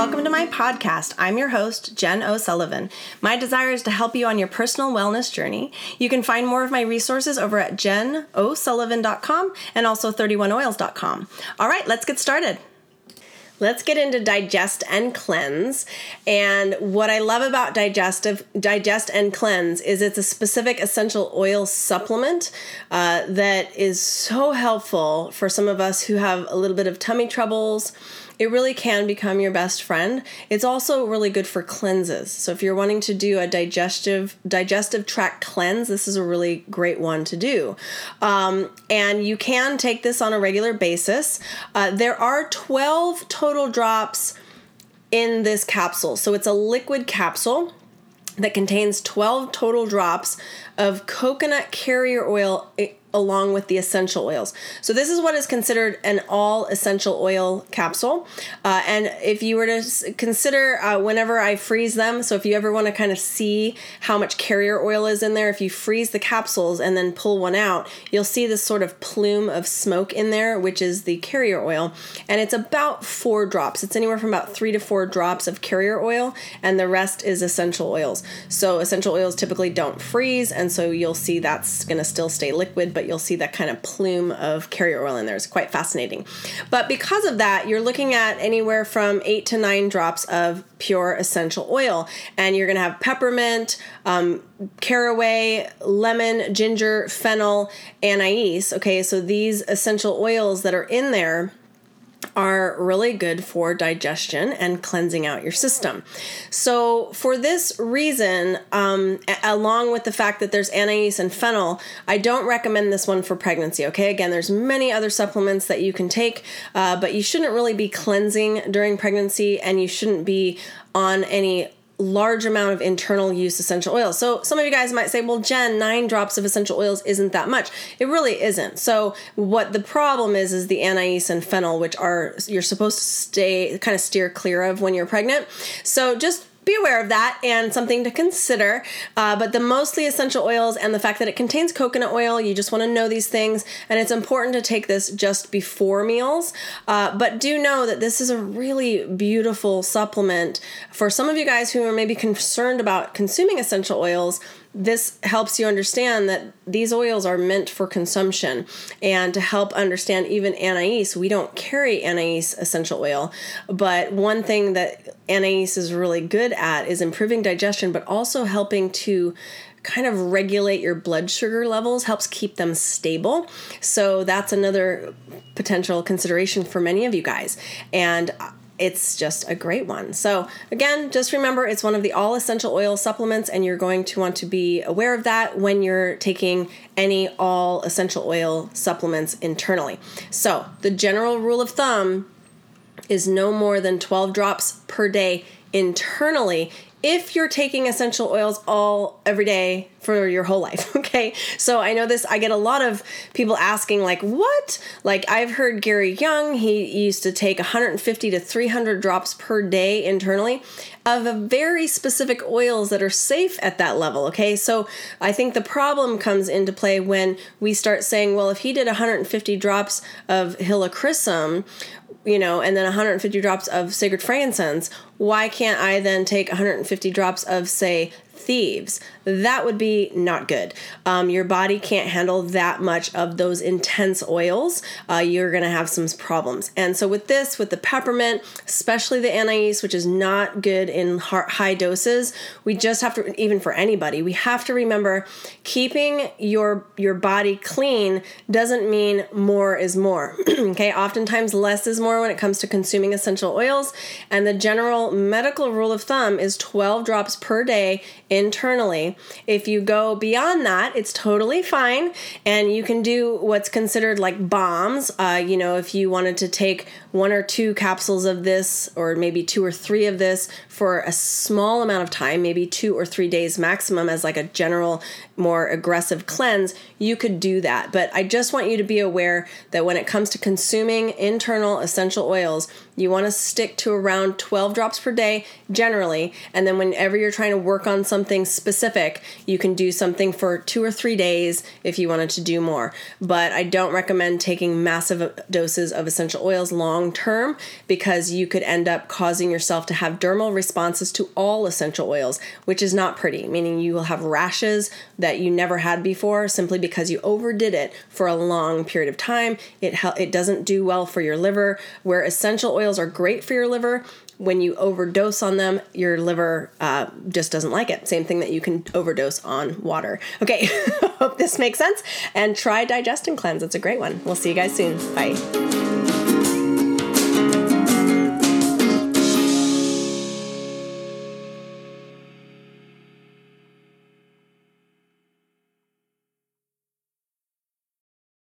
welcome to my podcast. I'm your host, Jen O'Sullivan. My desire is to help you on your personal wellness journey. You can find more of my resources over at jenosullivan.com and also 31oils.com. All right, let's get started. Let's get into digest and cleanse. And what I love about digestive digest and cleanse is it's a specific essential oil supplement uh, that is so helpful for some of us who have a little bit of tummy troubles it really can become your best friend. It's also really good for cleanses. So if you're wanting to do a digestive digestive tract cleanse, this is a really great one to do. Um, and you can take this on a regular basis. Uh, there are 12 total drops in this capsule. So it's a liquid capsule that contains 12 total drops of coconut carrier oil eh, along with the essential oils. So this is what is considered an all essential oil capsule. Uh, and if you were to consider uh, whenever I freeze them, so if you ever want to kind of see how much carrier oil is in there, if you freeze the capsules and then pull one out, you'll see this sort of plume of smoke in there, which is the carrier oil. And it's about four drops. It's anywhere from about three to four drops of carrier oil, and the rest is essential oils. So essential oils typically don't freeze, and so you'll see that's going to still stay liquid, but you'll see that kind of plume of carrier oil in there. It's quite fascinating. But because of that, you're looking at anywhere from eight to nine drops of pure essential oil. And you're going to have peppermint, um, caraway, lemon, ginger, fennel, anise. Okay, so these essential oils that are in there are really good for digestion and cleansing out your system. So, for this reason, um, along with the fact that there's anise and fennel, I don't recommend this one for pregnancy. Okay, again, there's many other supplements that you can take, uh, but you shouldn't really be cleansing during pregnancy, and you shouldn't be on any large amount of internal use essential oils. So some of you guys might say, well, Jen, nine drops of essential oils isn't that much. It really isn't. So what the problem is is the anise and fennel, which are you're supposed to stay kind of steer clear of when you're pregnant. So just be aware of that and something to consider. Uh, but the mostly essential oils and the fact that it contains coconut oil, you just want to know these things. And it's important to take this just before meals. Uh, but do know that this is a really beautiful supplement for some of you guys who are maybe concerned about consuming essential oils this helps you understand that these oils are meant for consumption. And to help understand even anise we don't carry anise essential oil. But one thing that anise is really good at is improving digestion but also helping to kind of regulate your blood sugar levels helps keep them stable. So that's another potential consideration for many of you guys. And it's just a great one. So, again, just remember it's one of the all essential oil supplements, and you're going to want to be aware of that when you're taking any all essential oil supplements internally. So, the general rule of thumb is no more than 12 drops per day internally if you're taking essential oils all every day for your whole life okay? So i know this i get a lot of people asking like what? Like i've heard gary young he used to take 150 to 300 drops per day internally of very specific oils that are safe at that level okay? So i think the problem comes into play when we start saying well if he did 150 drops of helichrysum you know, and then 150 drops of sacred frankincense, why can't I then take 150 drops of, say, thieves? that would be not good. Um, your body can't handle that much of those intense oils. Uh, you're going to have some problems. And so, with this, with the peppermint, especially the anise, which is not good in high doses, we just have to, even for anybody, we have to remember keeping your your body clean doesn't mean more is more. okay, oftentimes less is more when it comes to consuming essential oils. And the general medical rule of thumb is 12 drops per day internally if you go beyond that, it's totally fine, and you can do what's considered like bombs. Uh, you know, if you wanted to take one or two capsules of this, or maybe two or three of this for a small amount of time, maybe two or three days maximum, as like a general, more aggressive cleanse, you could do that. But I just want you to be aware that when it comes to consuming internal essential oils, you want to stick to around 12 drops per day generally. And then whenever you're trying to work on some something specific, you can do something for two or three days if you wanted to do more. But I don't recommend taking massive doses of essential oils long term because you could end up causing yourself to have dermal responses to all essential oils, which is not pretty, meaning you will have rashes that you never had before simply because you overdid it for a long period of time. It, it doesn't do well for your liver, where essential oils are great for your liver when you overdose on them, your liver uh, just doesn't like it. Same thing that you can overdose on water. Okay, hope this makes sense. And try Digest and Cleanse. It's a great one. We'll see you guys soon. Bye.